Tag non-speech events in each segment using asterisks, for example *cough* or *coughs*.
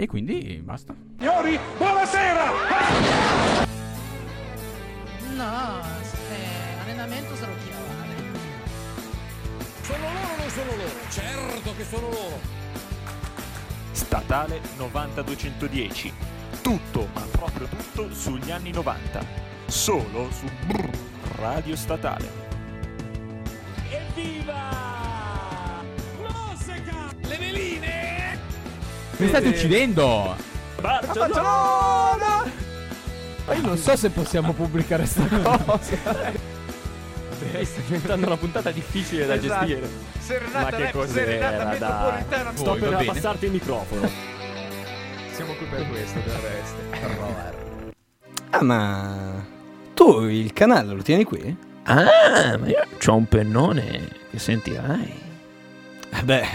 E quindi basta. Signori, buonasera! No, eh, allenamento sarò chiamare. Sono loro o non sono loro? Certo che sono loro. Statale 9210. Tutto, ma proprio tutto sugli anni 90. Solo su Brrr Radio Statale. Evviva! Mi state uccidendo! Barcellona! Ma io non so se possiamo pubblicare sta *laughs* cosa. Sta diventando una puntata difficile da Esatto. gestire. Serenata Ma che rap, cos'era, serenata metropolitana. Sto Voi, per bene. passarti il microfono. Siamo qui per questo, del resto. Ah, ma tu il canale lo tieni qui? Ah, ma io ho un pennone che sentirai. Eh Beh,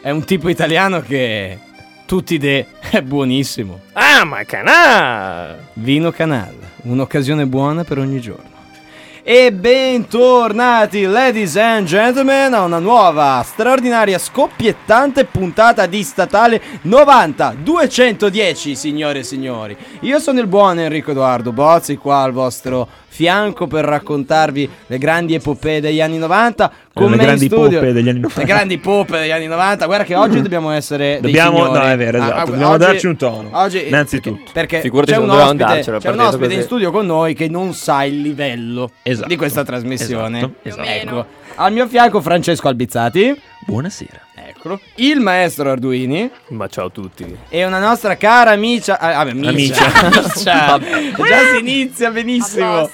è un tipo italiano che tutti de è buonissimo. Ah, ma canà! Vino Canal, un'occasione buona per ogni giorno. E bentornati, ladies and gentlemen, a una nuova, straordinaria, scoppiettante puntata di Statale 90-210, signore e signori. Io sono il buon Enrico Edoardo Bozzi, qua al vostro fianco per raccontarvi le grandi epopee degli anni 90. Con Le in grandi studio- poppe degli anni 90. Le grandi poppe degli anni 90. Guarda che oggi dobbiamo essere dei Dobbiamo, signori. no, è vero, Ah, esatto. ah, Dobbiamo oggi- darci un tono. Oggi, Innanzitutto. perché Figurati c'è un ospite, c'è un ospite in così. studio con noi che non sa il livello Esatto. di questa trasmissione. Esatto, esatto. Ecco, al mio fianco Francesco Albizzati, Buonasera. Eccolo, il maestro Arduini Ma ciao a tutti. e una nostra cara amicia, ah, vabbè, amicia, amicia. *laughs* già si inizia benissimo.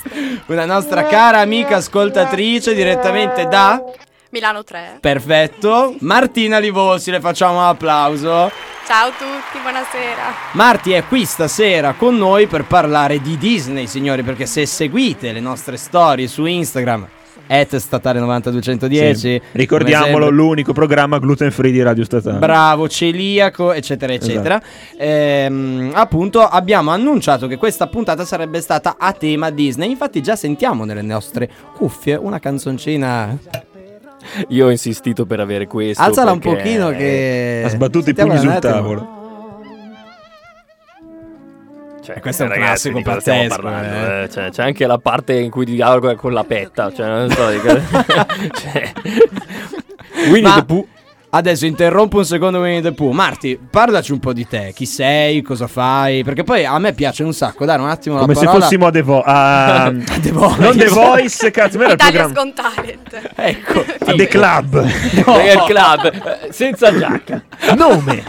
Una nostra cara amica ascoltatrice direttamente da Milano 3. Perfetto, Martina Livosi, le facciamo un applauso. Ciao a tutti, buonasera. Marti è qui stasera con noi per parlare di Disney, signori, perché se seguite le nostre storie su Instagram, at statale 9210, Sì. Ricordiamolo, l'unico programma gluten free di Radio Statale. bravo, celiaco, eccetera, eccetera. Ehm, appunto, abbiamo annunciato che questa puntata sarebbe stata a tema Disney. Infatti, già sentiamo nelle nostre cuffie una canzoncina. Io ho insistito per avere questo. Alzala un pochino che. Ha sbattuto i pugni sul attimo. tavolo. Cioè, E questo è un ragazzi, classico pazzesco, parlando, eh. eh? Cioè, c'è anche la parte in cui dialoga con la petta. Cioè, non so. *laughs* cioè, Winnie Ma- the Pooh. Adesso interrompo un secondo Winnie the Pooh. Marti, parlaci un po' di te. Chi sei? Cosa fai? Perché poi a me piace un sacco dare un attimo Come la se parola fossimo a The Voice. *laughs* A... The Voice. Non The Voice, cazzo, era programma. Got Talent. Ecco. A The Club. *laughs* No. Club. eh, Senza giacca. Nome.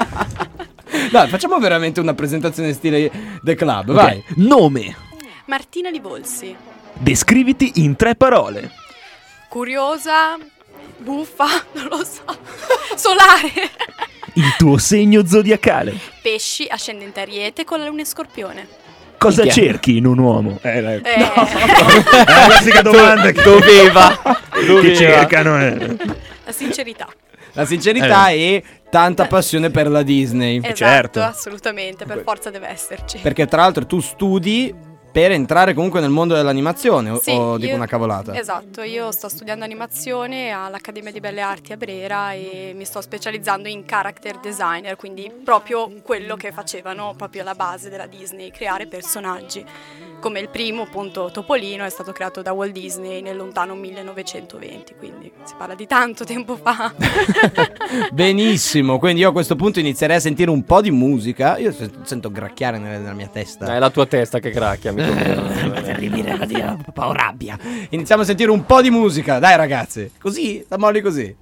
*laughs* Dai, facciamo veramente una presentazione stile The Club. Vai. Nome. Martina Livolsi. Descriviti in tre parole. Curiosa, buffa, *laughs* non lo so. Solare. Il tuo segno zodiacale. Pesci, ascendente Ariete con la luna in Scorpione. Cosa Minchia. cerchi in un uomo? Eh, la, Eh, *laughs* la classica domanda che Doveva. che cercano. eh. la sincerità. La sincerità e tanta passione per la Disney. Esatto, certo. assolutamente, per forza deve esserci. Perché tra l'altro tu studi per entrare comunque nel mondo dell'animazione. o- Sì, o dico io- una cavolata? Esatto, io sto studiando animazione all'Accademia di Belle Arti a Brera e mi sto specializzando in character designer, quindi proprio quello che facevano proprio la base della Disney, creare personaggi. Come il primo, appunto, Topolino è stato creato da Walt Disney nel lontano 1920, quindi si parla di tanto tempo fa. *laughs* Benissimo, quindi io a questo punto inizierei a sentire un po' di musica. Io se- sento gracchiare nella, nella mia testa. È la tua testa che cracchia, amico mio. Terribile, la dia- ho rabbia. Iniziamo a sentire un po' di musica, dai ragazzi. Così, da molli così.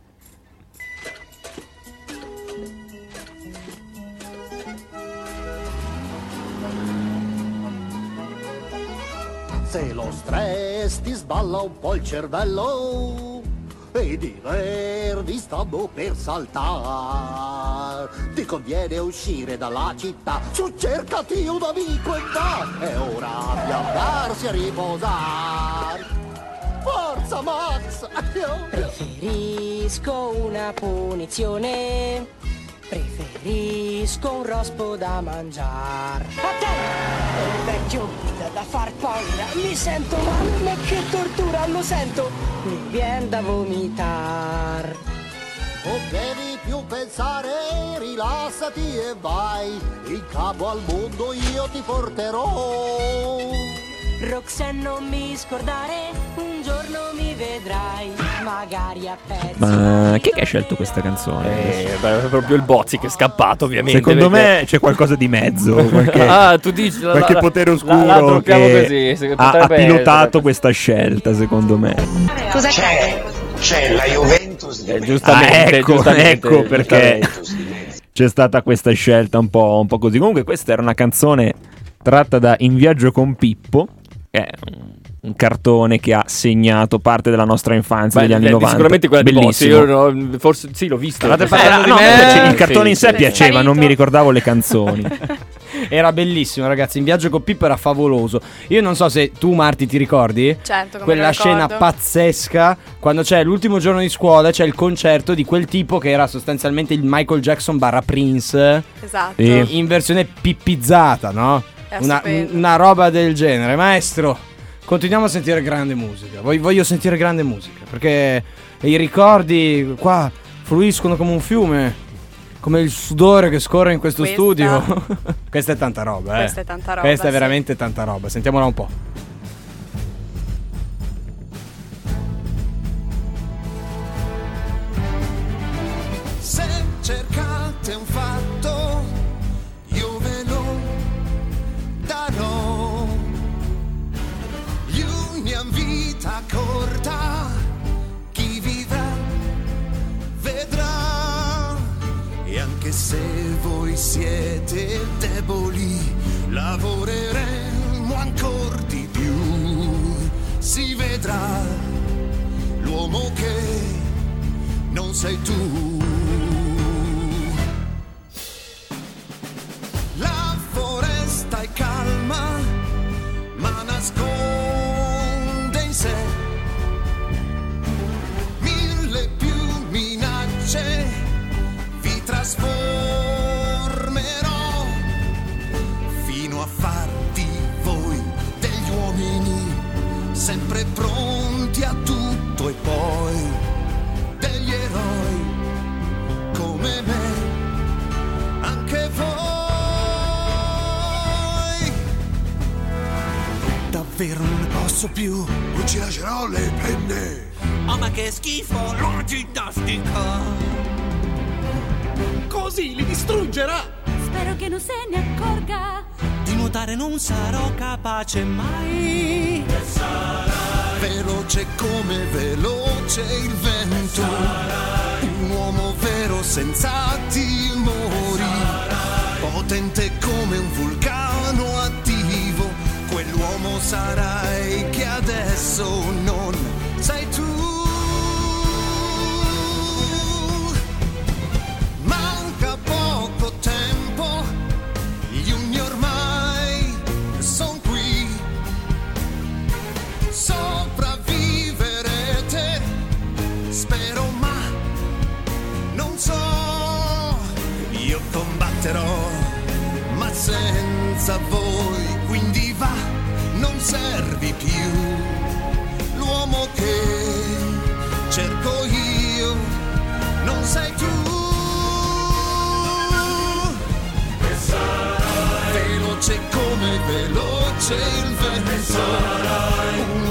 Se lo stress ti sballa un po' il cervello ed i nervi stanno per saltare, ti conviene uscire dalla città, su cercati un amico e va, è ora di andarsi a riposare. Forza Max! *laughs* Preferisco una punizione, preferisco un rospo da mangiare. Attento! Il vecchio da, da far paura, mi sento male, ma che tortura lo sento, mi vien da vomitar. O bevi più pensare, rilassati e vai. In capo al mondo io ti porterò. Roxanne non mi scordare, un giorno mi vedrai, magari a pezzi. Ma chi è che ha scelto questa canzone? Eh, beh, è proprio il Bozzi che è scappato, ovviamente. Secondo perché- me c'è qualcosa di mezzo, *laughs* qualche, ah, tu dici la- qualche la- potere oscuro la che così, ha, ha pilotato essere. questa scelta, secondo me. C'è, c'è la Juventus di Eh, me. giustamente, Ah, ecco, giustamente, ecco perché giustamente. c'è stata questa scelta un po', un po' così. Comunque, questa era una canzone tratta da In viaggio con Pippo, è un, cartone che ha segnato parte della nostra infanzia Beh, degli anni beh, 90. Sicuramente quella di Bozzi, Bellissimo. io no, forse sì, l'ho visto. Eh, di no, me? il cartone Sì, in sé sì. piaceva, non mi ricordavo le canzoni. *laughs* Era bellissimo, ragazzi. In viaggio con Pippo era favoloso. Io non so se tu, Marti, ti ricordi? Certo, come Quella scena pazzesca quando c'è l'ultimo giorno di scuola, c'è il concerto di quel tipo che era sostanzialmente il Michael Jackson barra Prince. Esatto. In versione pippizzata, no? È Una, una roba del genere. Maestro, continuiamo a sentire grande musica. Voglio, voglio sentire grande musica. Perché i ricordi qua fluiscono come un fiume. Come il sudore che scorre in questo Questa- studio. *laughs* Questa è tanta roba, eh. Questa è tanta roba, Questa è sì. veramente tanta roba. Sentiamola un po'. Davvero non ne posso più, non ci lascerò le penne. Oh ma che schifo, la ginnastica! Così li distruggerà. Spero che non se ne accorga. Di nuotare non sarò capace mai. Veloce come veloce il vento. Un uomo vero senza timori. Potente come un vulcano attivo. Quell'uomo sarai che adesso non sei tu. Manca poco tempo. Gli ormai son qui. Sopravviverete, spero, ma non so. Io combatterò, ma senza voi, servi più. L'uomo che cerco io, non sei tu. Veloce come veloce il vento Un uomo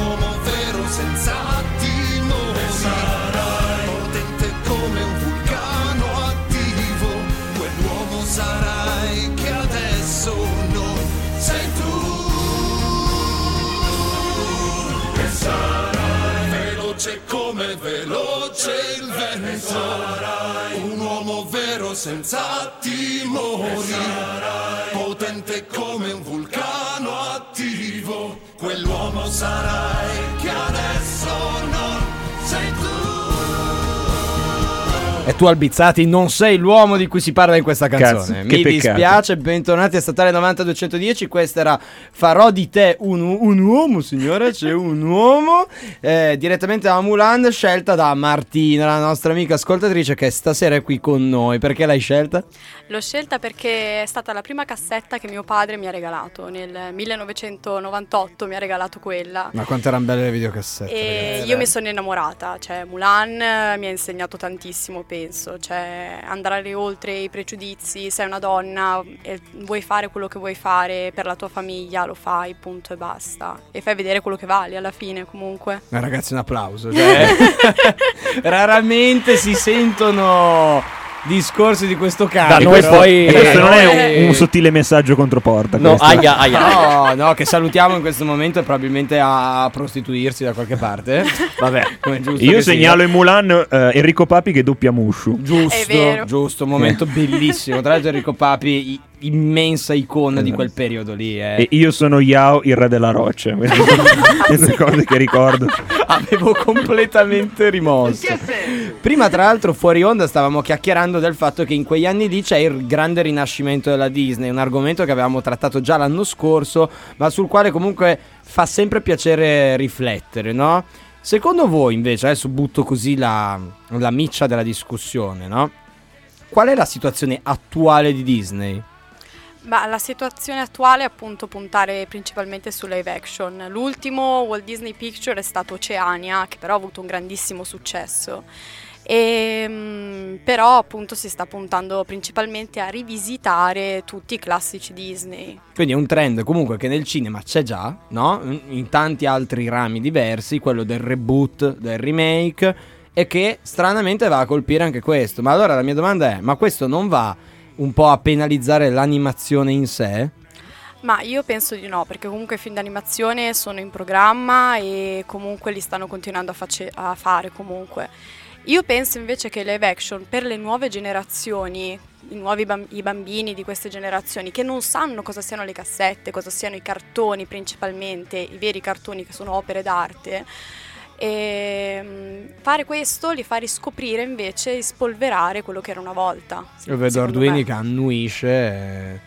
veloce il vento. Un uomo vero senza timori. Potente come un vulcano attivo. Quell'uomo sarai che adesso non sei tu E tu Albizzati non sei l'uomo di cui si parla in questa canzone. Cazzo, Mi dispiace, bentornati a Statale 90210. Questa era Farò di te un, un uomo, signore. C'è un uomo. eh, direttamente da Mulan, scelta da Martina, la nostra amica ascoltatrice che stasera è qui con noi. Perché l'hai scelta? L'ho scelta perché è stata la prima cassetta che mio padre mi ha regalato. Nel 1998 mi ha regalato quella. Ma quanto erano belle le videocassette. E ragazzi. io mi sono innamorata, cioè Mulan mi ha insegnato tantissimo per penso, cioè andare oltre i pregiudizi, sei una donna e vuoi fare quello che vuoi fare per la tua famiglia, lo fai, punto e basta. E fai vedere quello che vali alla fine comunque. Ragazzi, un applauso. Cioè, *laughs* raramente si sentono discorsi di questo Da carico. noi poi- E questo non è Eh, un, un sottile messaggio contro Porta. No, aia, aia. No, no, che salutiamo in questo momento e probabilmente a prostituirsi da qualche parte. *laughs* Vabbè. Come è giusto Io segnalo sia. in Mulan eh, Enrico Papi che doppia Mushu. Giusto, giusto, un momento bellissimo. Tra l'altro Enrico Papi, immensa icona di quel periodo lì. eh. E io sono Yao, il re della roccia. *laughs* Queste cose che ricordo. Avevo completamente rimosso. Prima, tra l'altro, fuori onda stavamo chiacchierando del fatto che in quegli anni lì c'è il grande rinascimento della Disney, un argomento che avevamo trattato già l'anno scorso, ma sul quale comunque fa sempre piacere riflettere, no? Secondo voi, invece, adesso butto così la, la miccia della discussione, no? Qual è la situazione attuale di Disney? Ma la situazione attuale è appunto puntare principalmente su live action. L'ultimo Walt Disney Picture è stato Oceania, che però ha avuto un grandissimo successo. E, mm, però appunto si sta puntando principalmente a rivisitare tutti i classici Disney. Quindi è un trend comunque che nel cinema c'è già, no? In tanti altri rami diversi, quello del reboot, del remake, e che stranamente va a colpire anche questo. Ma allora la mia domanda è, ma questo non va un po' a penalizzare l'animazione in sé? Ma io penso di no, perché comunque i film d'animazione sono in programma e comunque li stanno continuando a, face- a fare comunque. Io penso invece che live action per le nuove generazioni, i nuovi bam- i bambini di queste generazioni che non sanno cosa siano le cassette, cosa siano i cartoni principalmente, i veri cartoni che sono opere d'arte, e, mm, fare questo li fa riscoprire invece e spolverare quello che era una volta. Io vedo Arduini me. che annuisce, e-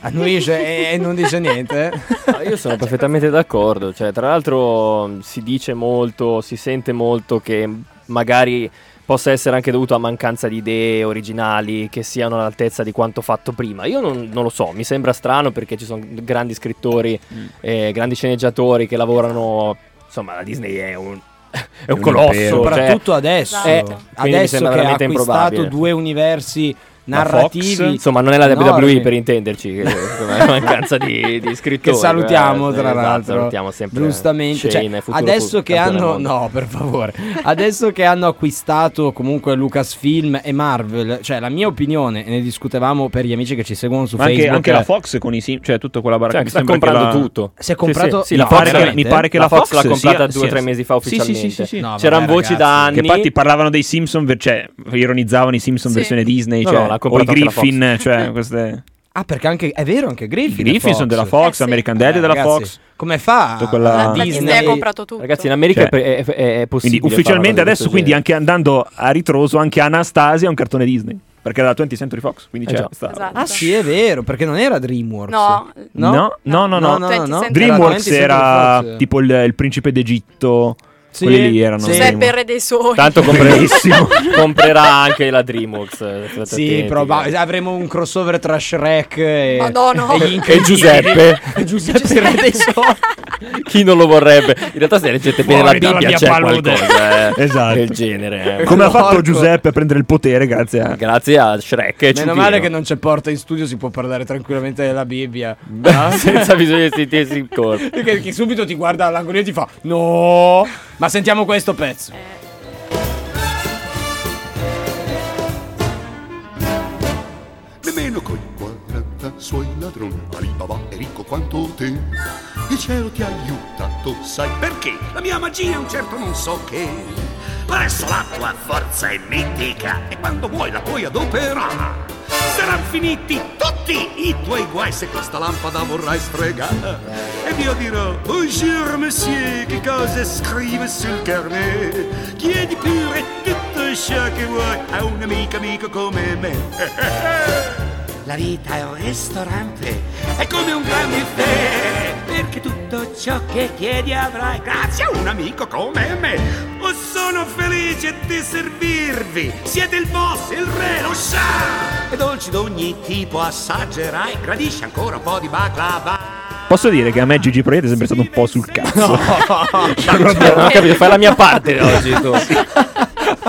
annuisce e, non dice niente. *laughs* No, io sono perfettamente d'accordo, cioè, tra l'altro si dice molto, si sente molto che magari possa essere anche dovuto a mancanza di idee originali che siano all'altezza di quanto fatto prima. Io non, non lo so, mi sembra strano perché ci sono grandi scrittori, eh, grandi sceneggiatori che lavorano, insomma la Disney è un, è un un colosso. impero. cioè, Soprattutto adesso, eh, quindi mi adesso che ha acquistato due universi narrativi. Fox. Insomma, non è la enormi. WWE per intenderci, che è mancanza di, di *laughs* scrittori. Che salutiamo eh, tra esatto, l'altro. salutiamo sempre Giustamente. Shane, Cioè, adesso che hanno. *laughs* No, per favore. adesso che hanno acquistato comunque Lucasfilm e Marvel. Cioè, la mia opinione, e ne discutevamo per gli amici che ci seguono su Ma anche, Facebook. anche la Fox con i sim, cioè tutta quella baracca. Cioè, sta comprando la- tutto. Si è comprato. Sì, sì, no, la Fox- pare che- mi pare che la la Fox Fox l'ha comprata due o tre mesi fa Sì, sì, ufficialmente. sì, sì, sì. No, C'erano voci da anni. Che infatti parlavano dei Simpson, cioè ironizzavano i Simpson Sì. versione Disney, No, cioè, no, l'ha o i comprato anche la Fox. Griffin, cioè queste... Ah, perché anche. È vero, anche I Griffin. è Griffin sono della Fox, Eh, sì. American Dad è della Ragazzi, Fox. Come fa quella- la Disney ha comprato tutto. Ragazzi, in America Cioè, è, è- è possibile. Quindi ufficialmente adesso, quindi genere. anche andando a ritroso, anche Anastasia è un cartone Disney. Perché era la 20th Century Fox, quindi Eh c'è Esatto. Ah, sì, è vero, perché non era Dreamworks. No, No, no, no, no. no, no, no, no. DreamWorks Era era 20th Century Fox. tipo il, il principe d'Egitto. Sì, Quelli lì erano. sì. Giuseppe il re dei sogni. Tanto compre- *laughs* *laughs* comprerà anche la Dreamworks. eh, Sì, attenti, proba- che- avremo un crossover tra Shrek e, Madonna. e gli E. Giuseppe. *laughs* E Giuseppe il re dei sogni. Chi non lo vorrebbe? In realtà, se leggete bene la Bibbia, c'è palude. qualcosa eh, Esatto. del genere. eh. Come ha fatto Porco. Giuseppe a prendere il potere grazie a... Grazie a Shrek e Meno Ciupino. male che non c'è porta in studio, si può parlare tranquillamente della Bibbia. no? Senza bisogno di sentirsi in corpo. Perché che subito ti guarda all'angolino e ti fa No, ma sentiamo questo pezzo. Nemmeno coi 40 suoi ladroni Alibaba è ricco quanto te Il cielo ti ha aiutato, sai perché? La mia magia è un certo non so che Adesso la tua forza è mitica E quando vuoi la puoi adoperare. Saranno finiti tutti i tuoi guai Se questa lampada vorrai sfregare. Ed io dirò Bonjour monsieur, che cosa scrive sul carnet? Chiedi pure tutto ciò che vuoi A un amico amico come me. *laughs* La vita è un ristorante, è come un gran buffet, perché tutto ciò che chiedi avrai grazie a un amico come me. Oh, sono felice di servirvi, siete il boss, il re, lo sa. E dolci d'ogni tipo assaggerai, gradisci ancora un po' di baklava. Posso dire che a me Gigi Proietti è sempre stato un po' sul cazzo. *laughs* *laughs* Non ho capito, fai la mia parte *laughs* oggi tu.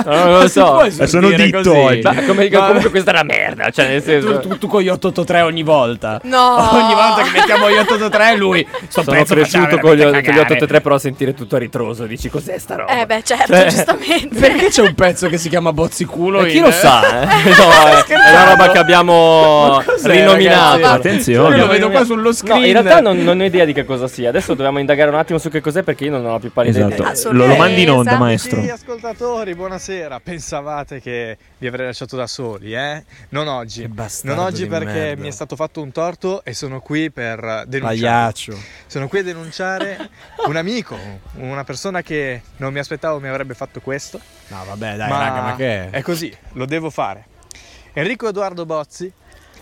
Non lo so. Eh, sono ditto oggi. Ma come, Ma- comunque questa è una merda. Cioè, nel senso. Tu, tu- tu con gli 883 ogni volta. No. Ogni volta che mettiamo gli 883 lui sto Sono cresciuto con gli, con gli cagare. 883, però a sentire tutto a ritroso. Dici cos'è sta roba? Eh beh, certo, Cioè- giustamente. Perché c'è un pezzo che si chiama Bozziculo? E chi in- lo sa, eh? *laughs* No, è, è una roba che abbiamo rinominato. ragazzi? Attenzione. Io lo vedo qua sullo screen. No, in realtà non, non ho idea di che cosa sia. Adesso dobbiamo indagare un attimo su che cos'è perché io non ho più pallida Esatto. idea. Lo, lo mandi in onda, Sorpresa. maestro. Sì, ascoltatori, buonasera. Pensavate che vi avrei lasciato da soli, eh? Non oggi. Non oggi perché mi è stato fatto un torto e sono qui per denunciare. Pagliaccio. Sono qui a denunciare *laughs* un amico, una persona che non mi aspettavo mi avrebbe fatto questo. No, vabbè, dai, raga, ma che È così, lo devo fare. Enrico Edoardo Bozzi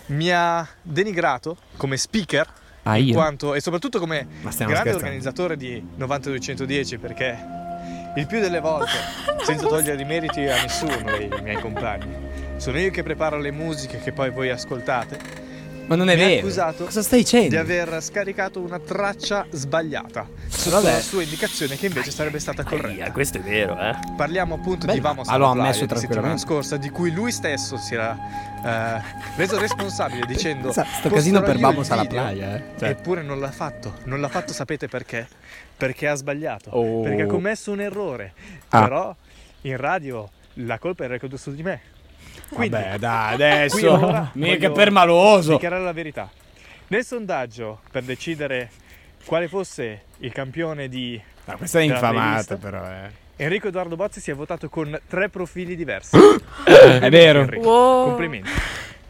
mi ha denigrato come speaker Ah, quanto, e soprattutto come Ma grande scherzando. organizzatore di 9210 perché il più delle volte, *laughs* senza togliere i meriti a nessuno dei miei compagni, sono io che preparo le musiche che poi voi ascoltate. Ma non è mi ha vero. accusato Cosa stai dicendo? di aver scaricato una traccia sbagliata sotto Vabbè. la sua indicazione che invece sarebbe stata corretta. Aia, questo è vero, eh. Parliamo appunto Beh, di Vamos alla ammesso Playa di settimana scorsa di cui lui stesso si era eh, reso responsabile dicendo sto "Posterò casino per Vamos alla video", Playa, eh. Cioè. eppure non l'ha fatto non l'ha fatto sapete perché perché ha sbagliato Oh. perché ha commesso un errore Ah. però in radio la colpa era ricaduta su di me quindi Vabbè, dai, adesso. Mica voglio permaloso. dichiarare la verità nel sondaggio per decidere quale fosse il campione di Ma questa è infamata, però, eh. Enrico Edoardo Bozzi si è votato con tre profili diversi. *coughs* È vero. Enrico, Wow. Complimenti.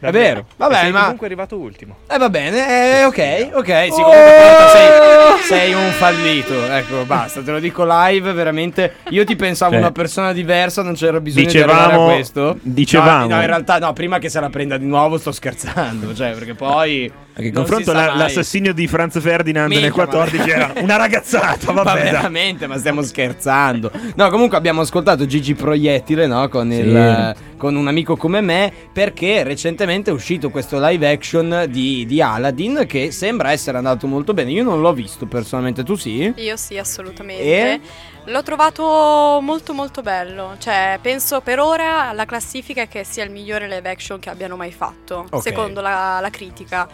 È vero. Vabbè, sei ma- comunque arrivato ultimo. Eh va bene, eh, ok, ok, sì, Oh! comunque tanto sei, sei un fallito, ecco, basta, te lo dico live, veramente, io ti pensavo Cioè, una persona diversa, non c'era bisogno dicevamo- di arrivare a questo. dicevamo- No, no, in realtà no, prima che se la prenda di nuovo sto scherzando, cioè, perché poi... Che non confronto la- l'assassinio di Franz Ferdinand Minchia, nel 14 ma- era *laughs* una ragazzata, Ma vabbè. dai. veramente, ma stiamo scherzando. No, comunque abbiamo ascoltato Gigi Proiettile, no? Con, il, Sì. eh, con un amico come me, perché recentemente è uscito questo live action di, di Aladdin che sembra essere andato molto bene. Io non l'ho visto personalmente, tu sì? Io sì, assolutamente. E? L'ho trovato molto molto bello, cioè penso per ora alla classifica che sia il migliore live action che abbiano mai fatto, Ok. secondo la, la critica.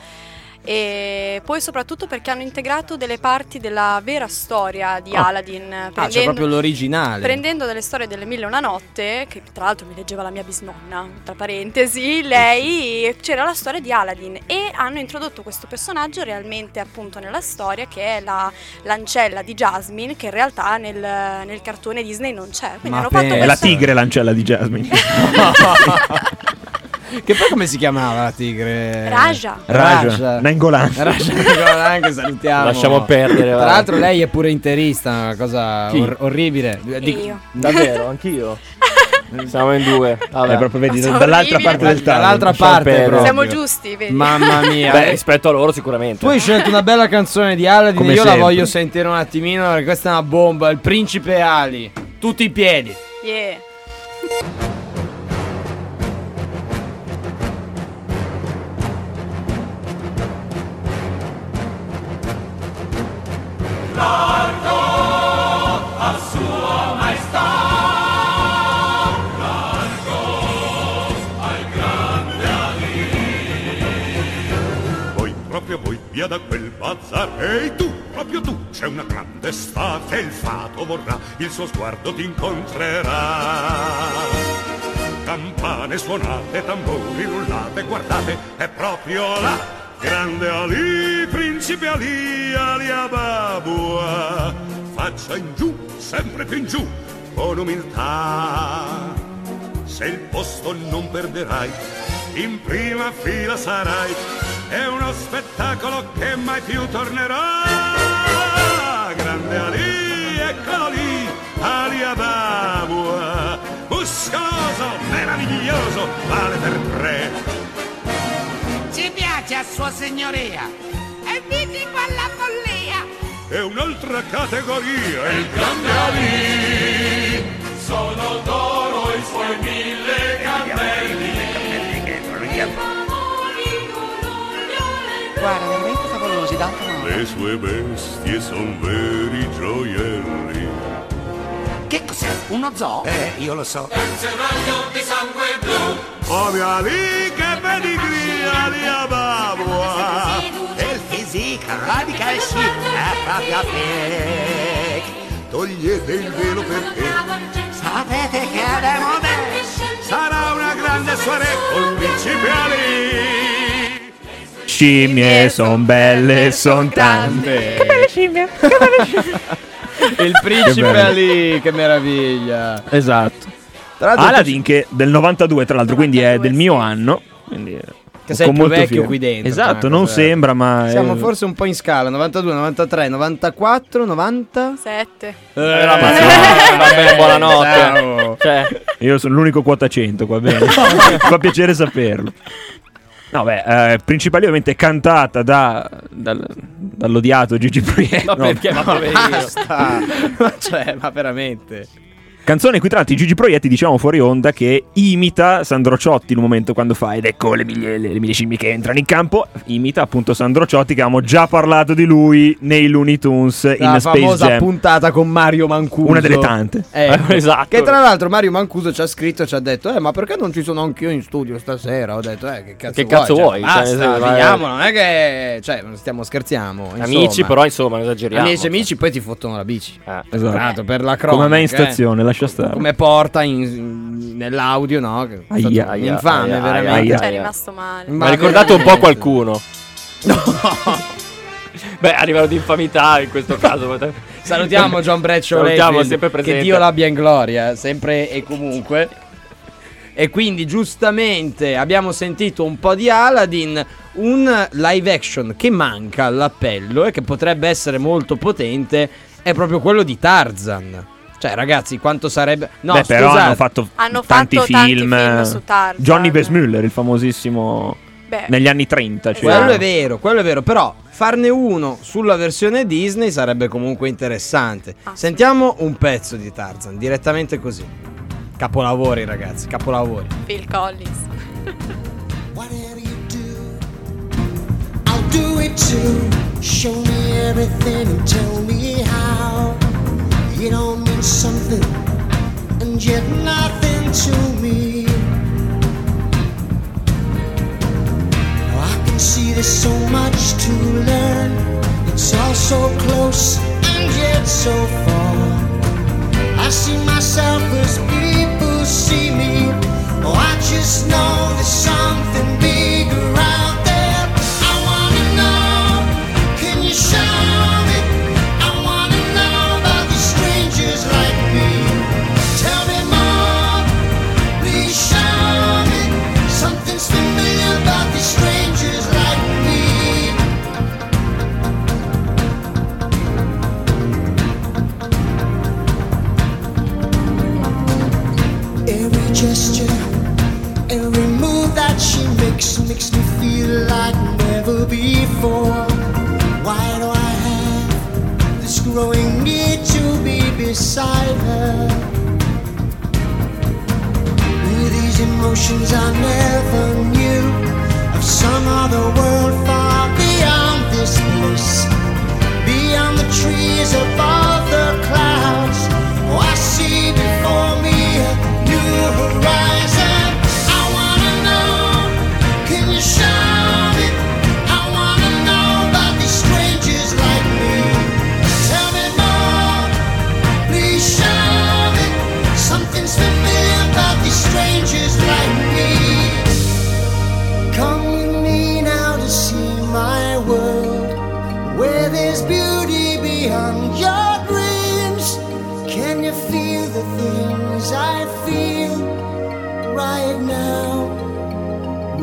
E poi soprattutto perché hanno integrato delle parti della vera storia di Ah. Aladdin, Ah, prendendo- proprio l'originale. Prendendo delle storie delle mille e una notte, che tra l'altro mi leggeva la mia bisnonna, tra parentesi, lei c'era la storia di Aladdin e hanno introdotto questo personaggio realmente appunto nella storia che è la l'ancella di Jasmine che in realtà nel, nel cartone Disney non c'è. Quindi Ma hanno fatto È la questo- tigre l'ancella di Jasmine. *laughs* *laughs* Che poi come si chiamava la tigre? Raja. Raja, Nangolan. Raja Nangolan, che salutiamo. Lasciamo perdere, Tra l'altro lei è pure interista, una cosa or- orribile. Dico- Io. Davvero, anch'io. *laughs* Siamo in due. Vabbè. È proprio vedi, Sono dall'altra orribile. parte del tavolo. Dall'altra parte proprio. Siamo giusti, vedi? Mamma *laughs* mia. Beh, rispetto a loro sicuramente. Tu hai scelto una bella canzone di Aladdin Come e io la sempre. voglio sentire un attimino perché questa è una bomba, il principe Ali. Tutti i piedi. Yeah. Via da quel bazar. Ehi tu, proprio tu, c'è una grande estate, il fato vorrà, il suo sguardo ti incontrerà. Campane suonate, tamburi rullate, guardate, è proprio là. Grande Ali, principe Ali, Ali Ababua. Faccia in giù, sempre più in giù, con umiltà. Se il posto non perderai, in prima fila sarai. È uno spettacolo che mai più tornerà. Grande Ali, eccolo lì, Ali Ababua. Muscoloso, meraviglioso, vale per tre. Ci piace a sua signoria. E vedi quella follia. È un'altra categoria, il grande Ali. Sono d'oro i suoi mille Guarda, veramente favolosi, tanto no. Le sue bestie son veri gioielli. Che cos'è? Uno zoo? Eh, io lo so. Serraglio di sangue blu. Oh mia lì che pedigria di Ababua E il physique radical chic è proprio fake. Togliete il velo perché Sapete che abbiamo sarà una grande soirée col principe Ali Scimmie son belle, son tante. Che belle scimmie, che belle *laughs* scimmie. Il principe. Ali, che meraviglia. Esatto. Aladdin che del 92 tra l'altro, quindi è del mio anno. Quindi Che sei più vecchio fiero. qui dentro. Esatto, non cos'è? sembra, ma è- Siamo forse un po' in scala, 92, 93, 94, 90. 7. Eh, ma no, va bene, buonanotte. Cioè, Io sono l'unico quota 100 qua bene. *laughs* Fa piacere saperlo. No, beh, eh, principalmente cantata da, dal- dall'odiato Gigi Proietti. Ma no, perché? Ma poverino. basta. *laughs* ma cioè, ma veramente. Canzone qui tra l'altro Gigi Proietti diciamo fuori onda che imita Sandro Ciotti in un momento quando fa ed ecco le mille, le, le mille scimmie che entrano in campo imita appunto Sandro Ciotti che avevamo già parlato di lui nei Looney Tunes La in Space famosa Jam puntata con Mario Mancuso. una delle tante *laughs* Ecco. esatto. Che tra l'altro Mario Mancuso ci ha scritto e ci ha detto: Eh, ma perché non ci sono anch'io in studio stasera? Ho detto, eh, che cazzo Che vuoi? cazzo Cioè, vuoi? Cioè, Basta, vediamo, non è che. Cioè, non stiamo scherziamo. amici, insomma. però, insomma, non esageriamo. Amici, amici, poi ti fottono la bici. Esatto. Tanto, per la cronaca. come me in eh. stazione lascia stare Come porta in- in- nell'audio, no? Che è Aia, stato aia, infame, aia, veramente. aia, Ci è aia. rimasto male. Mi ha ricordato un po' qualcuno. *laughs* Beh, a livello di infamità in questo caso. Salutiamo *laughs* John Breccio Salutiamo, Layfield, sempre presente. Che Dio l'abbia in gloria, sempre e comunque. E quindi giustamente abbiamo sentito un po' di Aladdin, un live action che manca all'appello e che potrebbe essere molto potente è proprio quello di Tarzan. Cioè ragazzi, quanto sarebbe... No, Beh, però hanno fatto Hanno tanti fatto tanti film, film su Tarzan. Johnny Weissmuller il famosissimo Beh. negli anni 30 cioè. Quello è vero, quello è vero, però farne uno sulla versione Disney sarebbe comunque interessante. Sentiamo un pezzo di Tarzan, direttamente così. Capolavori ragazzi, capolavori. Phil Collins. *laughs* I'll do it too. Show me everything and tell me how. It all means something and yet nothing to me. Now I can see there's so much to learn. It's all so close and yet so far. I see myself as people see me. Oh, I just know there's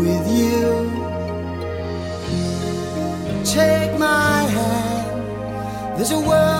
with you? Take my hand, there's a world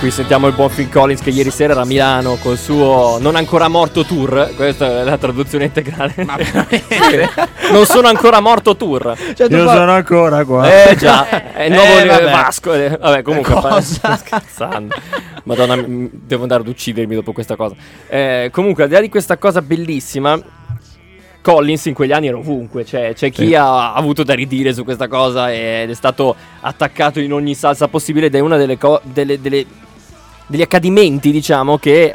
Qui sentiamo il buon Phil Collins che ieri sera era a Milano col suo Non ancora morto tour. Questa è la traduzione integrale. Ma *laughs* non sono ancora morto tour. Cioè, tu Io poi- sono ancora qua. Eh già, *laughs* è il nuovo Eh, vabbè. Vasco. eh, Vabbè, comunque sto scherzando. Madonna, devo andare ad uccidermi dopo questa cosa. Eh, comunque, al di là di questa cosa bellissima, Collins in quegli anni era ovunque. Cioè, c'è chi Sì. ha avuto da ridire su questa cosa ed è stato attaccato in ogni salsa possibile ed è una delle, co- delle- delle- degli accadimenti, diciamo, che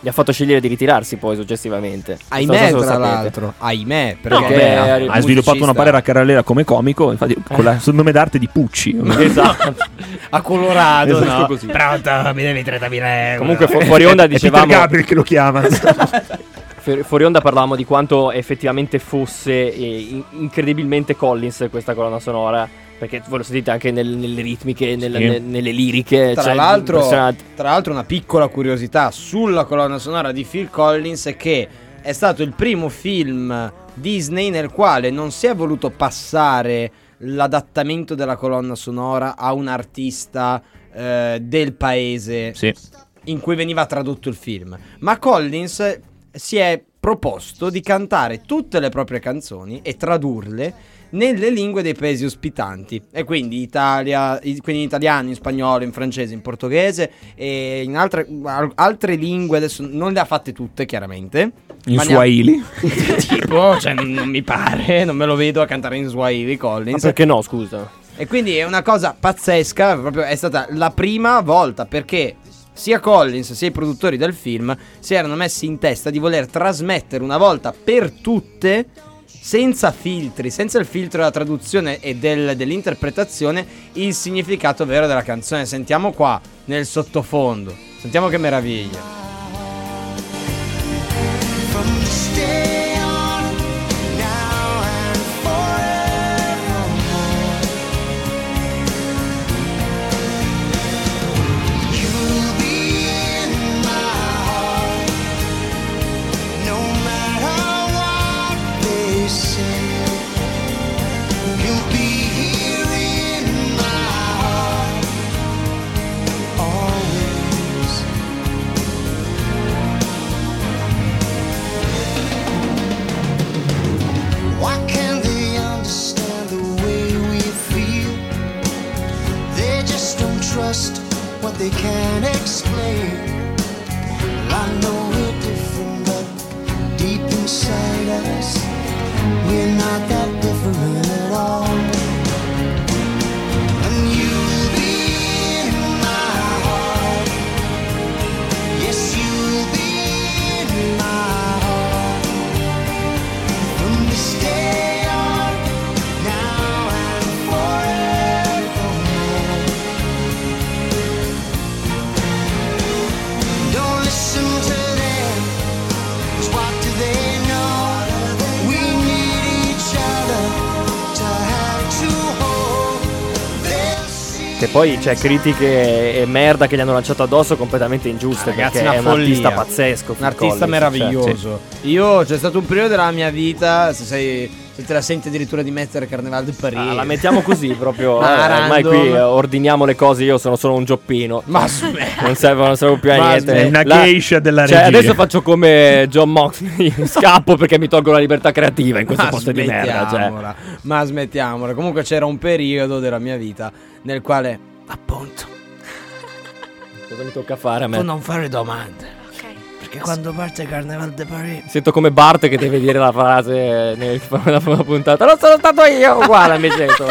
gli ha fatto scegliere di ritirarsi poi successivamente. Ahimè, so tra l'altro. Ahimè, No, perché beh, ha- ha- Ha musicista- sviluppato una parera carriera come comico, infatti con la- il nome d'arte di Pucci. *laughs* Esatto. a Colorado, Esatto no? così. Pronto, mi devi 30.000 euro. Comunque fu- fuori onda *laughs* È Peter dicevamo Gabriel che lo chiama. *laughs* Fu- Fuori onda parlavamo di quanto effettivamente fosse eh, in- incredibilmente Collins questa colonna sonora. Perché voi lo sentite anche nel- nelle ritmiche, Sì. ne- nelle liriche. Tra, cioè, l'altro, tra l'altro, una piccola curiosità sulla colonna sonora di Phil Collins è che è stato il primo film Disney nel quale non si è voluto passare l'adattamento della colonna sonora a un artista eh, del paese in cui veniva tradotto il film. Ma Collins si è proposto di cantare tutte le proprie canzoni e tradurle nelle lingue dei paesi ospitanti e quindi Italia, quindi in italiano, in spagnolo, in francese, in portoghese e in altre, al- altre lingue, adesso non le ha fatte tutte chiaramente. In ma ha- Swahili. *laughs* tipo, cioè non, non mi pare, non me lo vedo a cantare in Swahili Ma Collins. perché no, scusa? E quindi è una cosa pazzesca, proprio è stata la prima volta perché sia Collins sia i produttori del film si erano messi in testa di voler trasmettere una volta per tutte senza filtri, senza il filtro della traduzione e del- dell'interpretazione, il significato vero della canzone. Sentiamo qua nel sottofondo. Sentiamo che meraviglia. From this poi c'è critiche e merda che gli hanno lanciato addosso completamente ingiuste. Ragazzi, perché è un follia. artista pazzesco. Un artista Collins, meraviglioso. cioè, Io c'è stato un periodo della mia vita, se, sei, se te la senti addirittura di mettere Carneval de Paris. Ah, la mettiamo così proprio. *laughs* Ma eh, ormai qui eh, ordiniamo le cose. Io sono solo un gioppino. Ma *laughs* non serve, non serve più a niente. È una La- geisha della cioè, regia. adesso faccio come John Moxley. *laughs* Scappo perché mi tolgo la libertà creativa in questo posto di merda. Cioè. Ma smettiamola. Comunque c'era un periodo della mia vita nel quale, appunto, Cosa mi tocca fare a me? tu non fare domande. Perché quando parte Carneval de Paris Sento come Bart che deve dire la frase nel- nella prima puntata. Non sono stato io, uguale mi sento.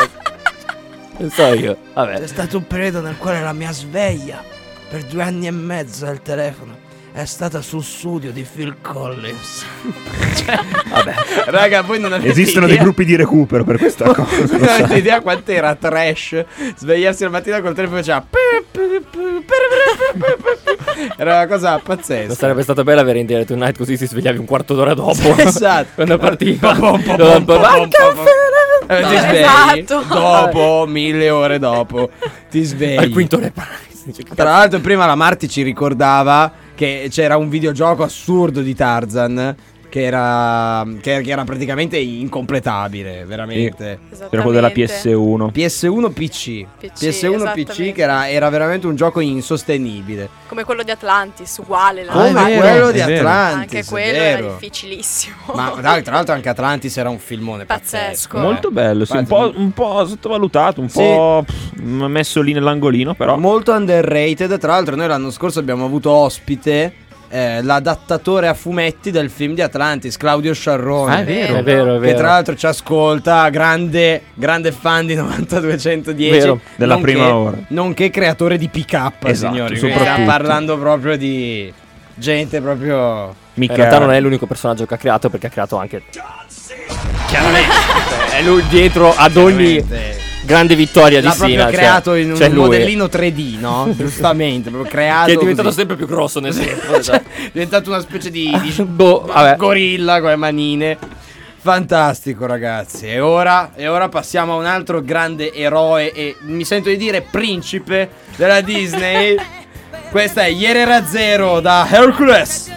Non so io. Vabbè. C'è stato un periodo nel quale la mia sveglia per due anni e mezzo al telefono è stata sul studio di Phil Collins. *laughs* cioè, vabbè. Raga, voi non avete Esistono idea. dei gruppi di recupero per questa *laughs* cosa. Non avete idea quant'era trash svegliarsi la mattina col telefono e faceva Era una cosa Non pazzesca. sarebbe stato bello avere in direct tonight così si svegliavi un quarto d'ora dopo. *laughs* Esatto. Quando partiva. Eh, ti svegli dopo, mille ore dopo, ti svegli. Al quinto reparo. Tra l'altro, prima la Marti ci ricordava che c'era un videogioco assurdo di Tarzan. Che era, che, che era praticamente incompletabile, veramente. Era quello della PS1. PS1 PC. PC, PS1 PC che era, era veramente un gioco insostenibile. Come quello di Atlantis, uguale. Come Ah, vero, quello di. Atlantis. Anche quello era difficilissimo. Ma dai, tra l'altro anche Atlantis era un filmone Pazzesco. pazzesco. Molto eh. bello, sì, un, po', un po' sottovalutato, un Sì. po' pff, messo lì nell'angolino, però. Molto underrated. Tra l'altro, noi l'anno scorso abbiamo avuto ospite. Eh, l'adattatore a fumetti del film di Atlantis, Claudio Sciarrone. Ah, è vero. È vero, è Che vero. tra l'altro ci ascolta, grande, grande fan di *laughs* 9210. Vero, della nonché- prima ora. Nonché creatore di pick up, Esatto, signori. Stiamo parlando proprio di gente proprio. In realtà non è l'unico personaggio che ha creato perché ha creato anche Chiaramente *laughs* È lui dietro ad ogni grande vittoria di L'ha Sina proprio cioè, creato in un lui. modellino 3D, no? *laughs* Giustamente, proprio creato. Che è diventato così. sempre più grosso nel *laughs* tempo Cioè, esatto. è diventato una specie di, di *laughs* Boh, vabbè. gorilla con le manine. Fantastico, ragazzi. E ora, e ora passiamo a un altro grande eroe e mi sento di dire principe della Disney. Questa è Ieri era zero da Hercules.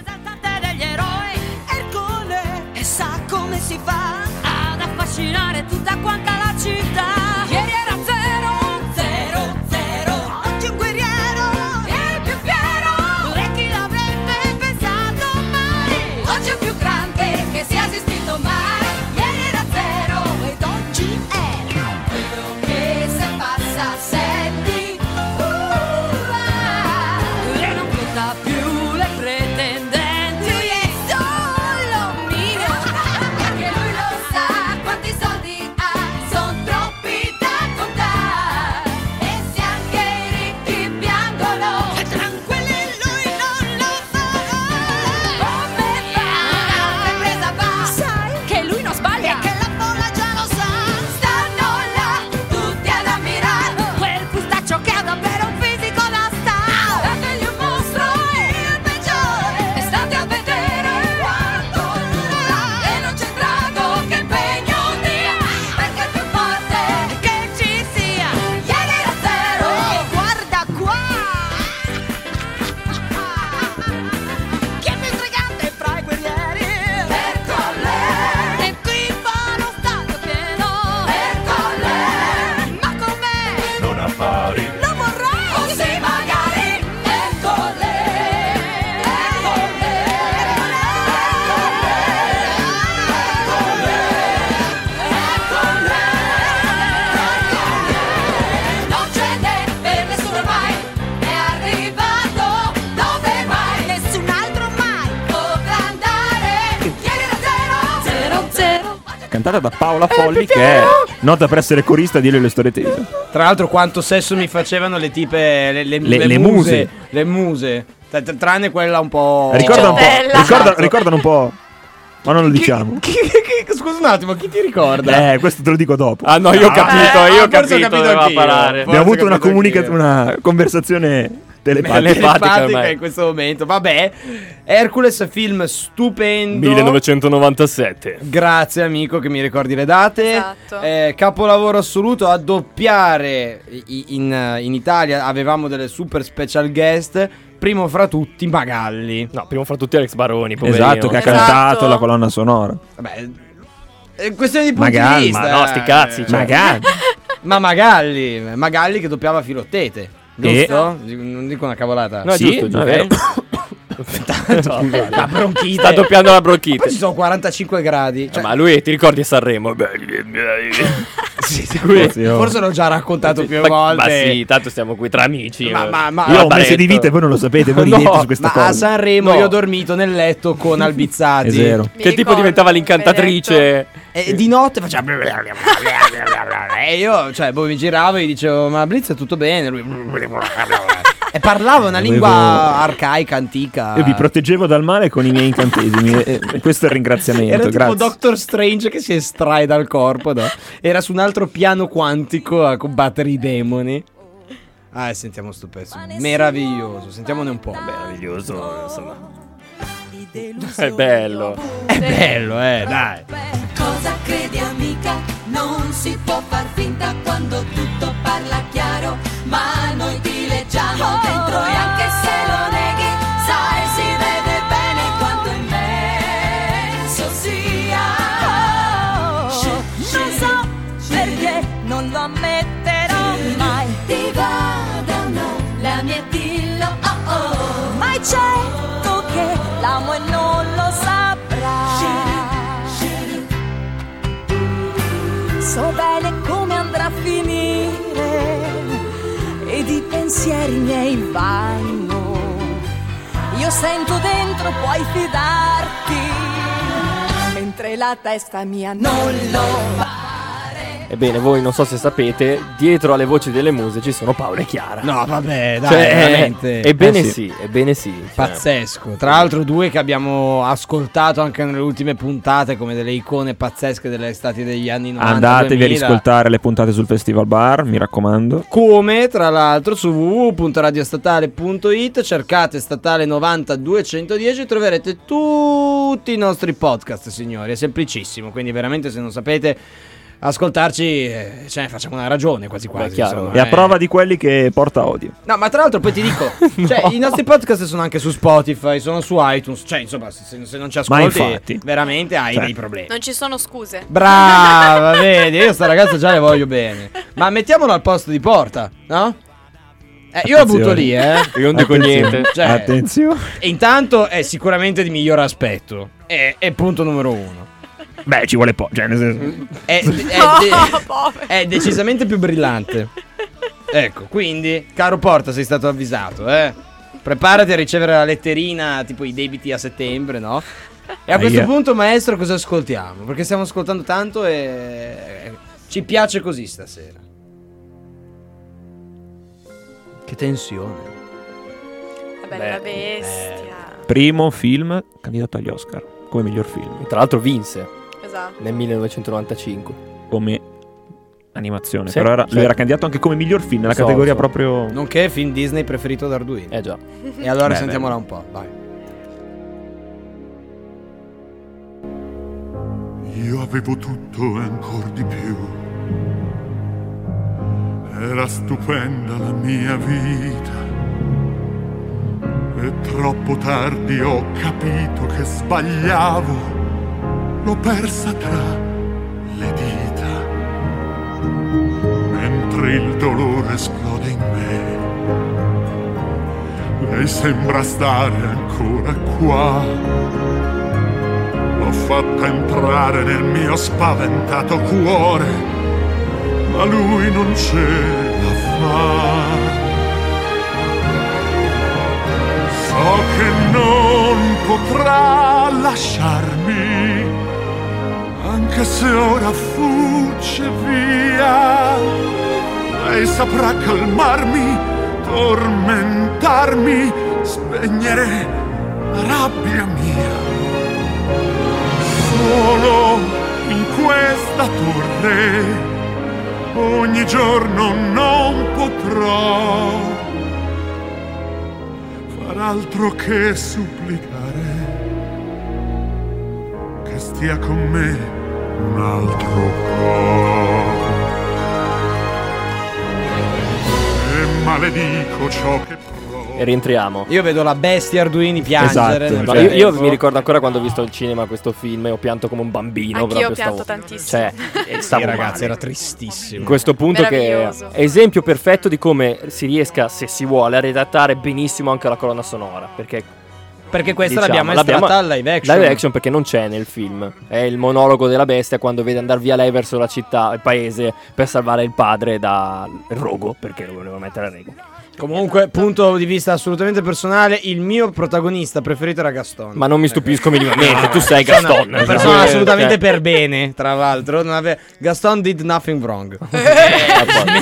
Paola Folli, che è nota per essere corista di Elio e le storie tese. Tra l'altro, quanto sesso mi facevano le tipe. Le, le- Le- le le muse, muse. Le muse. Tra- tra- Tranne quella un po'. Ricorda un po'. Esatto. Ricorda, ricordano un po'. Ma non lo diciamo. Chi- chi- scusa un attimo, chi ti ricorda? Eh, questo te lo dico dopo. Ah no io ho capito eh, io ho ah, forse ho capito capito dove va a anch'io. parare Forse Abbiamo avuto una, capito comunica- una conversazione telepatica. Telepatica ormai. in questo momento. Vabbè, Hercules, film stupendo. 1997 Grazie amico che mi ricordi le date. Esatto. Eh, capolavoro assoluto a doppiare in, in Italia avevamo delle super special guest. Primo fra tutti Magalli. No primo fra tutti Alex Baroni poverino. Esatto, che ha Esatto. cantato la colonna sonora. Vabbè, è questione di punti Magalli, di vista. ma no, sti cazzi, eh. cioè. Magari. Ma Magalli, Magalli che doppiava Filottete. Giusto? Non dico una cavolata. No, Sì, giusto, è *laughs* vero. *laughs* La bronchite. Sta doppiando la Poi bronchite ci sono 45 gradi. Cioè, Ma lui ti ricordi a Sanremo? *laughs* sì, sì, Lui- forse l'ho già raccontato più Ma- volte. Ma sì, tanto stiamo qui tra amici. Ma- ma- ma- Io ho un mese di vita e voi non lo sapete, voi *laughs* No, ridete su questa Ma cosa. a Sanremo No. io ho dormito nel letto con Albizzati. È vero. Mi Che tipo ricordo, diventava l'incantatrice E di notte faceva. E io, cioè, boh, mi giravo e gli dicevo: Ma Blitz è tutto bene? Lui. E parlava una Avevo- lingua arcaica, antica. Io vi proteggevo dal male con i miei incantesimi. e, e questo è il ringraziamento. Era tipo grazie. Doctor Strange che si estrae dal corpo. no? Era su un altro piano quantico a combattere i demoni. Ah, e sentiamo sto pezzo. Meraviglioso. Sentiamone un po'. Meraviglioso, insomma. È bello. È bello, eh, dai. Cosa credi amica? Non si può far finta quando tutto parla chiaro Ma siamo dentro e anche se lo neghi, sai si vede bene quanto immenso sia. Non so perché non lo ammetterò mai. Ti vado no, la mia dillo oh oh. mai è certo che l'amo e non lo saprà. So bene come andrà a finire pensieri miei vanno. Io sento dentro, puoi fidarti, mentre la testa mia non lo fa. Ebbene, voi non so se sapete, dietro alle voci delle muse ci sono Paolo e Chiara. No, vabbè, dai, Cioè, veramente. Ebbene Eh sì. ebbene sì. cioè. Pazzesco. Tra l'altro due che abbiamo ascoltato anche nelle ultime puntate come delle icone pazzesche delle estati degli anni 90. Andatevi a 2000. riscoltare le puntate sul Festival Bar, mi raccomando. Come tra l'altro su www.radiostatale.it cercate statale 90 210 e troverete tutti i nostri podcast, signori. È semplicissimo, quindi veramente se non sapete ascoltarci, eh, cioè facciamo una ragione quasi quasi. insomma, E a eh. prova di quelli che porta odio. No, ma tra l'altro poi ti dico, *laughs* cioè, i nostri podcast sono anche su Spotify, sono su iTunes, cioè insomma se, se non ci ascolti infatti. veramente hai Cioè. dei problemi. Non ci sono scuse. Brava, *laughs* vedi, io sta ragazza già le voglio bene. Ma mettiamolo al posto di porta, no? Eh, io la butto lì, eh. Io non dico niente. Cioè, Attenzione. E intanto è sicuramente di miglior aspetto. È, è punto numero uno. Beh, ci vuole po', cioè nel senso... È, è *laughs* *laughs* de- povero. è decisamente più brillante. Ecco, quindi, caro Porta, sei stato avvisato, eh. Preparati a ricevere la letterina, tipo i debiti a settembre, no? E a questo Aia. punto, maestro, cosa ascoltiamo? Perché stiamo ascoltando tanto e ci piace così stasera. Che tensione. La bella bestia. Primo film candidato agli Oscar come miglior film. Tra l'altro vinse Esatto. nel 1995. Come animazione. Sì, Però era, lui certo. era candidato anche come miglior film nella So, categoria so. proprio... Nonché film Disney preferito da Arduino. Eh già. E allora Beh, sentiamola beh. un po', vai. Io avevo tutto e ancora di più. Era stupenda la mia vita. E troppo tardi ho capito che sbagliavo. L'ho persa tra le dita. Mentre il dolore esplode in me. Lei sembra stare ancora qua. L'ho fatta entrare nel mio spaventato cuore, ma lui non ce la fa. So che non potrà lasciarmi, anche se ora fugge via. Lei saprà calmarmi, tormentarmi, spegnere la rabbia mia solo in questa torre ogni giorno non potrò far altro che supplicare che stia con me un altro po' e maledico ciò che E rientriamo. Io vedo la bestia Arduini piangere. nel No, io, mi ricordo ancora quando ho visto al cinema questo film e ho pianto come un bambino. Anch'io proprio ho pianto stavo- tantissimo. Cioè, *laughs* e stavo Sì, ragazzi, male. era tristissimo. In questo punto che è esempio perfetto di come si riesca, se si vuole, a redattare benissimo anche la colonna sonora. Perché Perché questa diciamo, l'abbiamo estratta al live action. Live action perché non c'è nel film. È il monologo della bestia quando vede andare via lei verso la città, il paese, per salvare il padre dal rogo, perché lo voleva mettere a rego. Comunque, punto di vista assolutamente personale, il mio protagonista preferito era Gaston. Ma non mi stupisco minimamente, tu sei Gaston. Una persona Esatto. assolutamente Cioè, per bene, tra l'altro. non ave- Gaston did nothing wrong.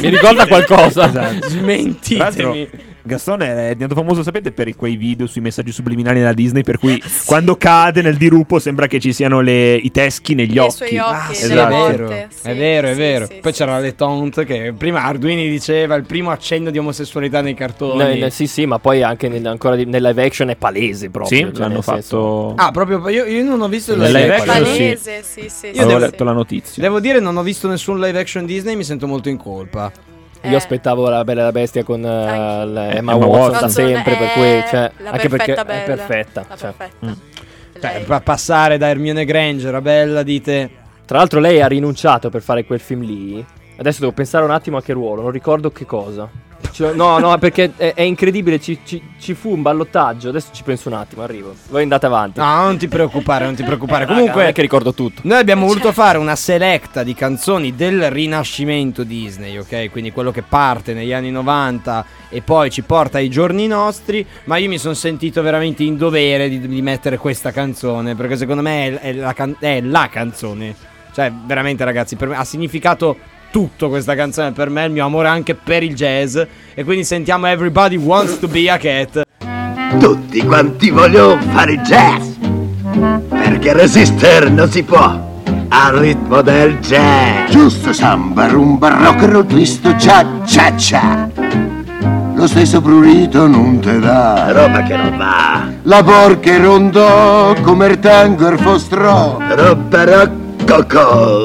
mi ricorda qualcosa. Esatto. Smentitemi. Tra l'altro, Gaston è diventato famoso, sapete, per quei video sui messaggi subliminali della Disney, per cui *laughs* quando cade nel dirupo sembra che ci siano le- i teschi negli I occhi. suoi occhi, Ah, sì, delle è vero, volte. è vero, è sì, vero. sì, Poi sì, c'era le taunt che prima Arduini diceva il primo accenno di omosessualità nei cartoni. No, no, sì, sì, ma poi anche nel, ancora di- nel live action è palese proprio. Sì, cioè, l'hanno nel senso- fatto. Ah, proprio io, io non ho visto Nel live action. sì. Palese, sì, sì, sì. Io Avevo devo- letto la notizia. Devo dire, non ho visto nessun live action Disney, mi sento molto in colpa. Io Eh. aspettavo la Bella e la Bestia con la Emma, Emma Watson, Watson. da sempre, per cui, cioè, la anche perché perfetta è bella. perfetta. La cioè. perfetta. Mm. Cioè, passare da Hermione Granger a Bella, dite. Tra l'altro lei ha rinunciato per fare quel film lì Adesso devo pensare un attimo a che ruolo, non ricordo che cosa. Cioè, no, no, perché è, è incredibile, ci, ci- ci fu un ballottaggio, adesso ci penso un attimo, arrivo. Voi andate avanti. No, non ti preoccupare, non ti preoccupare. Raga, non Comunque, è che ricordo tutto. Noi abbiamo voluto fare una selecta di canzoni del rinascimento Disney, ok? Quindi quello che parte negli anni 90 e poi ci porta ai giorni nostri. Ma io mi sono sentito veramente in dovere di, di mettere questa canzone, perché secondo me è, è la, can- è la canzone. Cioè, veramente, ragazzi, per me ha significato tutto questa canzone per me, il mio amore anche per il jazz. E quindi sentiamo Everybody Wants to Be a Cat. Tutti quanti vogliono fare jazz Perché resistere non si può al ritmo del jazz. Giusto samba, rumba, rock and roll, twist, cia cia cia Lo stesso prurito non te dà. Roba che non va. La porca e rondò come il tango e il fostrò Roba roccocò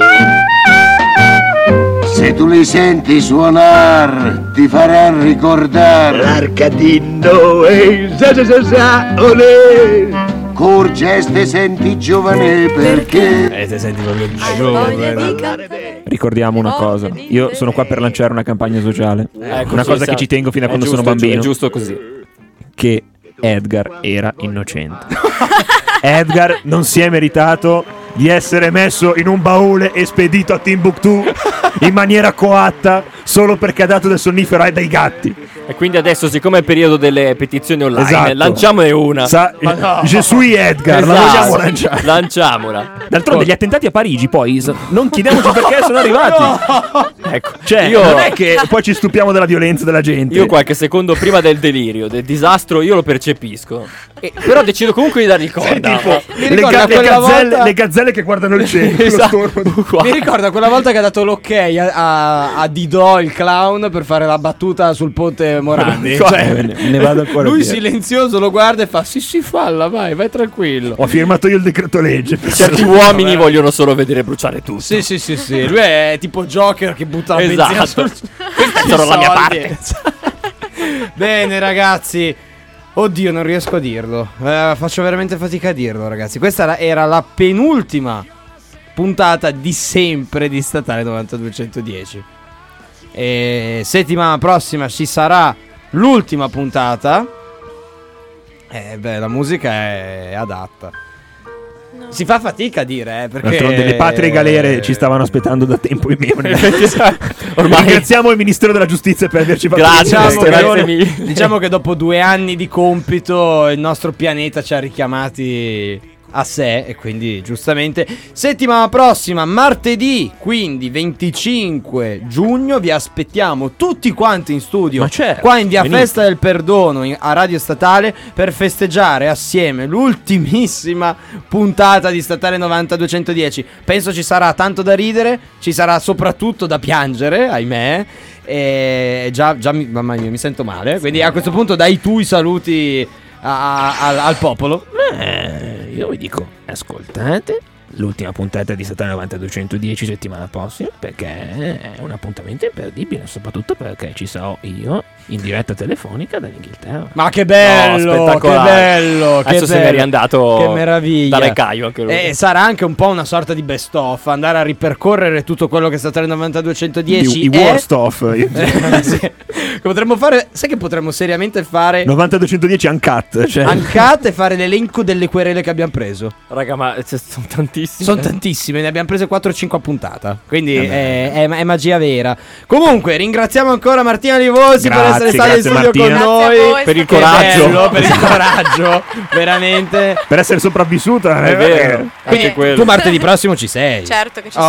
Se tu li senti suonar ti farà ricordare L'arcadino e sa sa sa sa olè Corge e senti giovane perché Eh, te senti proprio Ricordiamo una cosa. Io sono qua per lanciare una campagna sociale. Ecco, una sì, cosa che siamo- ci tengo fino a quando giusto, sono bambino. È giusto così. Che Edgar era innocente. *laughs* Edgar non si è meritato di essere messo in un baule e spedito a Timbuktu in maniera coatta solo perché ha dato del sonnifero ai dei gatti. E quindi adesso, siccome è il periodo delle petizioni online, Esatto. lanciamone una. Sa- Je suis Edgar, la Esatto. vogliamo lanciare? Lanciamola. D'altronde gli attentati a Parigi poi non chiediamoci perché sono arrivati. Ecco, Cioè, io, non è che poi ci stupiamo della violenza della gente. io qualche secondo prima del delirio, del disastro, io lo percepisco. E- però decido comunque di dargli corda. Tipo, Mi le, ga- le gazzelle, volta- le gazzelle che guardano il cielo. *laughs* lo Esatto. Mi ricorda quella volta che ha dato l'ok a, a, a Didò, il clown, per fare la battuta sul ponte Morandi. Cioè, Cioè, ne- ne vado ancora lui via. silenzioso lo guarda e fa: Sì, sì, falla, vai, vai tranquillo. Ho firmato io il decreto legge. Certi uomini vogliono solo vedere bruciare tutto. Sì, sì, sì, sì. Lui è tipo Joker che butta la benzina Esatto. sul. Questa sarà la mia parte. *laughs* Bene, ragazzi. Oddio, non riesco a dirlo. Eh, faccio veramente fatica a dirlo, ragazzi. Questa era, la penultima puntata di sempre di Statale 9210. E settimana prossima ci sarà l'ultima puntata. Eh, beh, la musica è adatta. Si fa fatica a dire, eh, perché D'altronde le patrie galere ci stavano aspettando da tempo in meno. *laughs* Ormai- Ringraziamo il Ministero della Giustizia per averci fatto Grazie, Diciamo che, grazie mille. diciamo che dopo due anni di compito il nostro pianeta ci ha richiamati a sé e quindi giustamente. Settimana prossima martedì quindi 25 giugno vi aspettiamo tutti quanti in studio certo, qua in via venite. Festa del Perdono in- a Radio Statale per festeggiare assieme l'ultimissima puntata di Statale 9210 penso ci sarà tanto da ridere ci sarà soprattutto da piangere ahimè e già, già mi, mamma mia, mi sento male quindi a questo punto dai tu i saluti a- a- al, al popolo. Eh, io vi dico, ascoltate l'ultima puntata di Satana 9210 settimana prossima perché è un appuntamento imperdibile, soprattutto perché ci sarò io in diretta telefonica dall'Inghilterra. Ma che bello, No, che spettacolare. bello, che Adesso se n'è riandato Che meraviglia. da Recaio anche lui. E sarà anche un po' una sorta di best of, andare a ripercorrere tutto quello che è stato nel 9210 I, i e- worst of. *laughs* Sì. Potremmo fare, sai che potremmo seriamente fare 9210 uncut. Cioè. Uncut e fare l'elenco delle querele che abbiamo preso. Raga, ma ce- sono tantissimi. Sono tantissime, ne abbiamo prese 4-5 a puntata. Quindi Eh è, è- è magia vera. Comunque, ringraziamo ancora Martina Livosi per essere stata in studio con Martina. noi. Grazie a voi, Per il coraggio. bello, per il *laughs* coraggio, veramente. Per essere sopravvissuta, È eh, vero. eh, Quindi Anche quello. tu martedì prossimo ci sei. Certo che ci sono.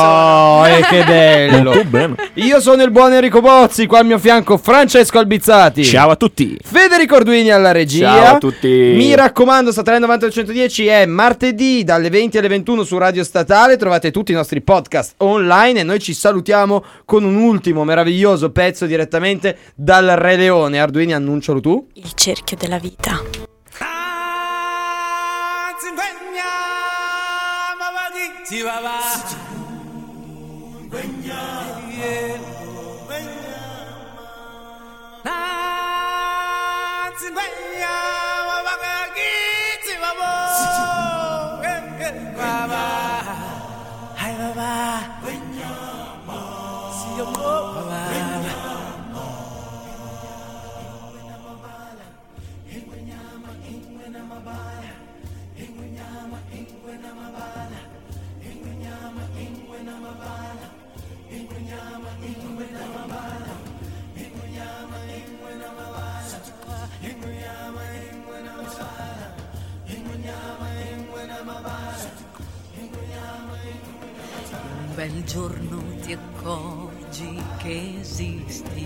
Oh, e che bello. *laughs* Io sono il buon Enrico Bozzi, qua al mio fianco Francesco Albizzati. Ciao a tutti. Federico Arduini alla regia. Ciao a tutti. Mi raccomando, Statale 90110 è martedì dalle 20 alle 21 su Radio Statale. Trovate tutti i nostri podcast online e noi ci salutiamo con un ultimo meraviglioso pezzo direttamente dal Re Leone. Arduini, annuncialo tu. Il cerchio della vita. Baba, giorno ti accorgi che esisti,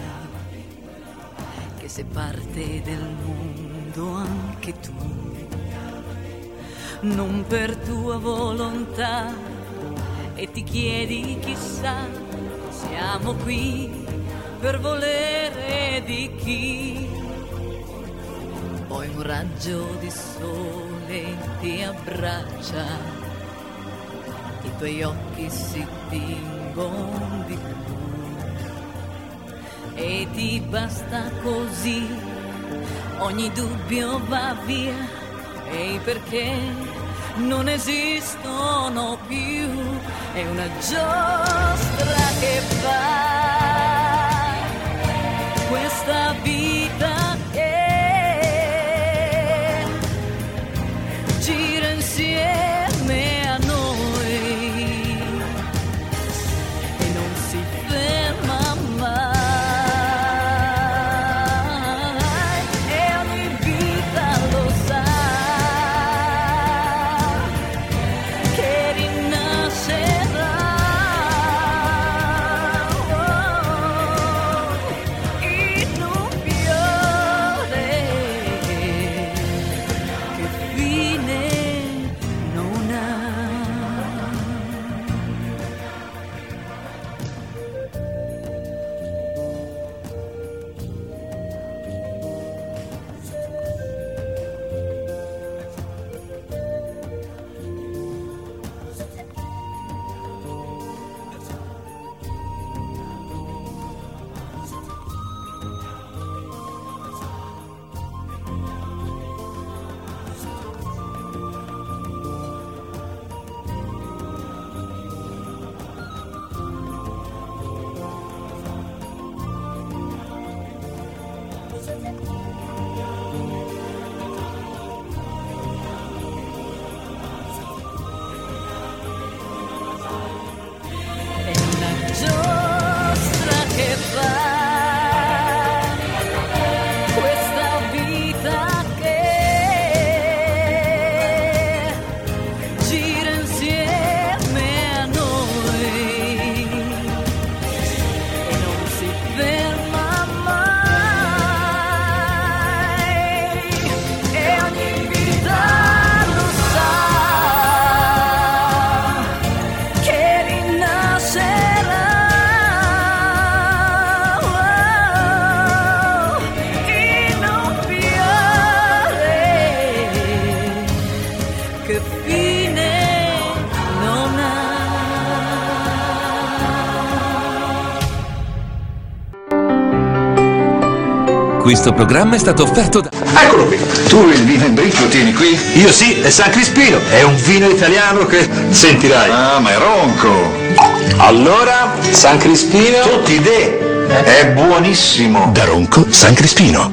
che sei parte del mondo anche tu, non per tua volontà, e ti chiedi chissà, siamo qui per volere di chi. Poi un raggio di sole ti abbraccia, i tuoi occhi si tingono di blu e ti basta così, ogni dubbio va via. E perché non esistono più, è una giostra che fa Questo programma è stato offerto da... Eccolo qui. Tu il vino in brick lo tieni qui? Io sì, è San Crispino. È un vino italiano che sentirai. Ah, ma è ronco. Allora, San Crispino. Tutti de. È buonissimo. Da Ronco San Crispino.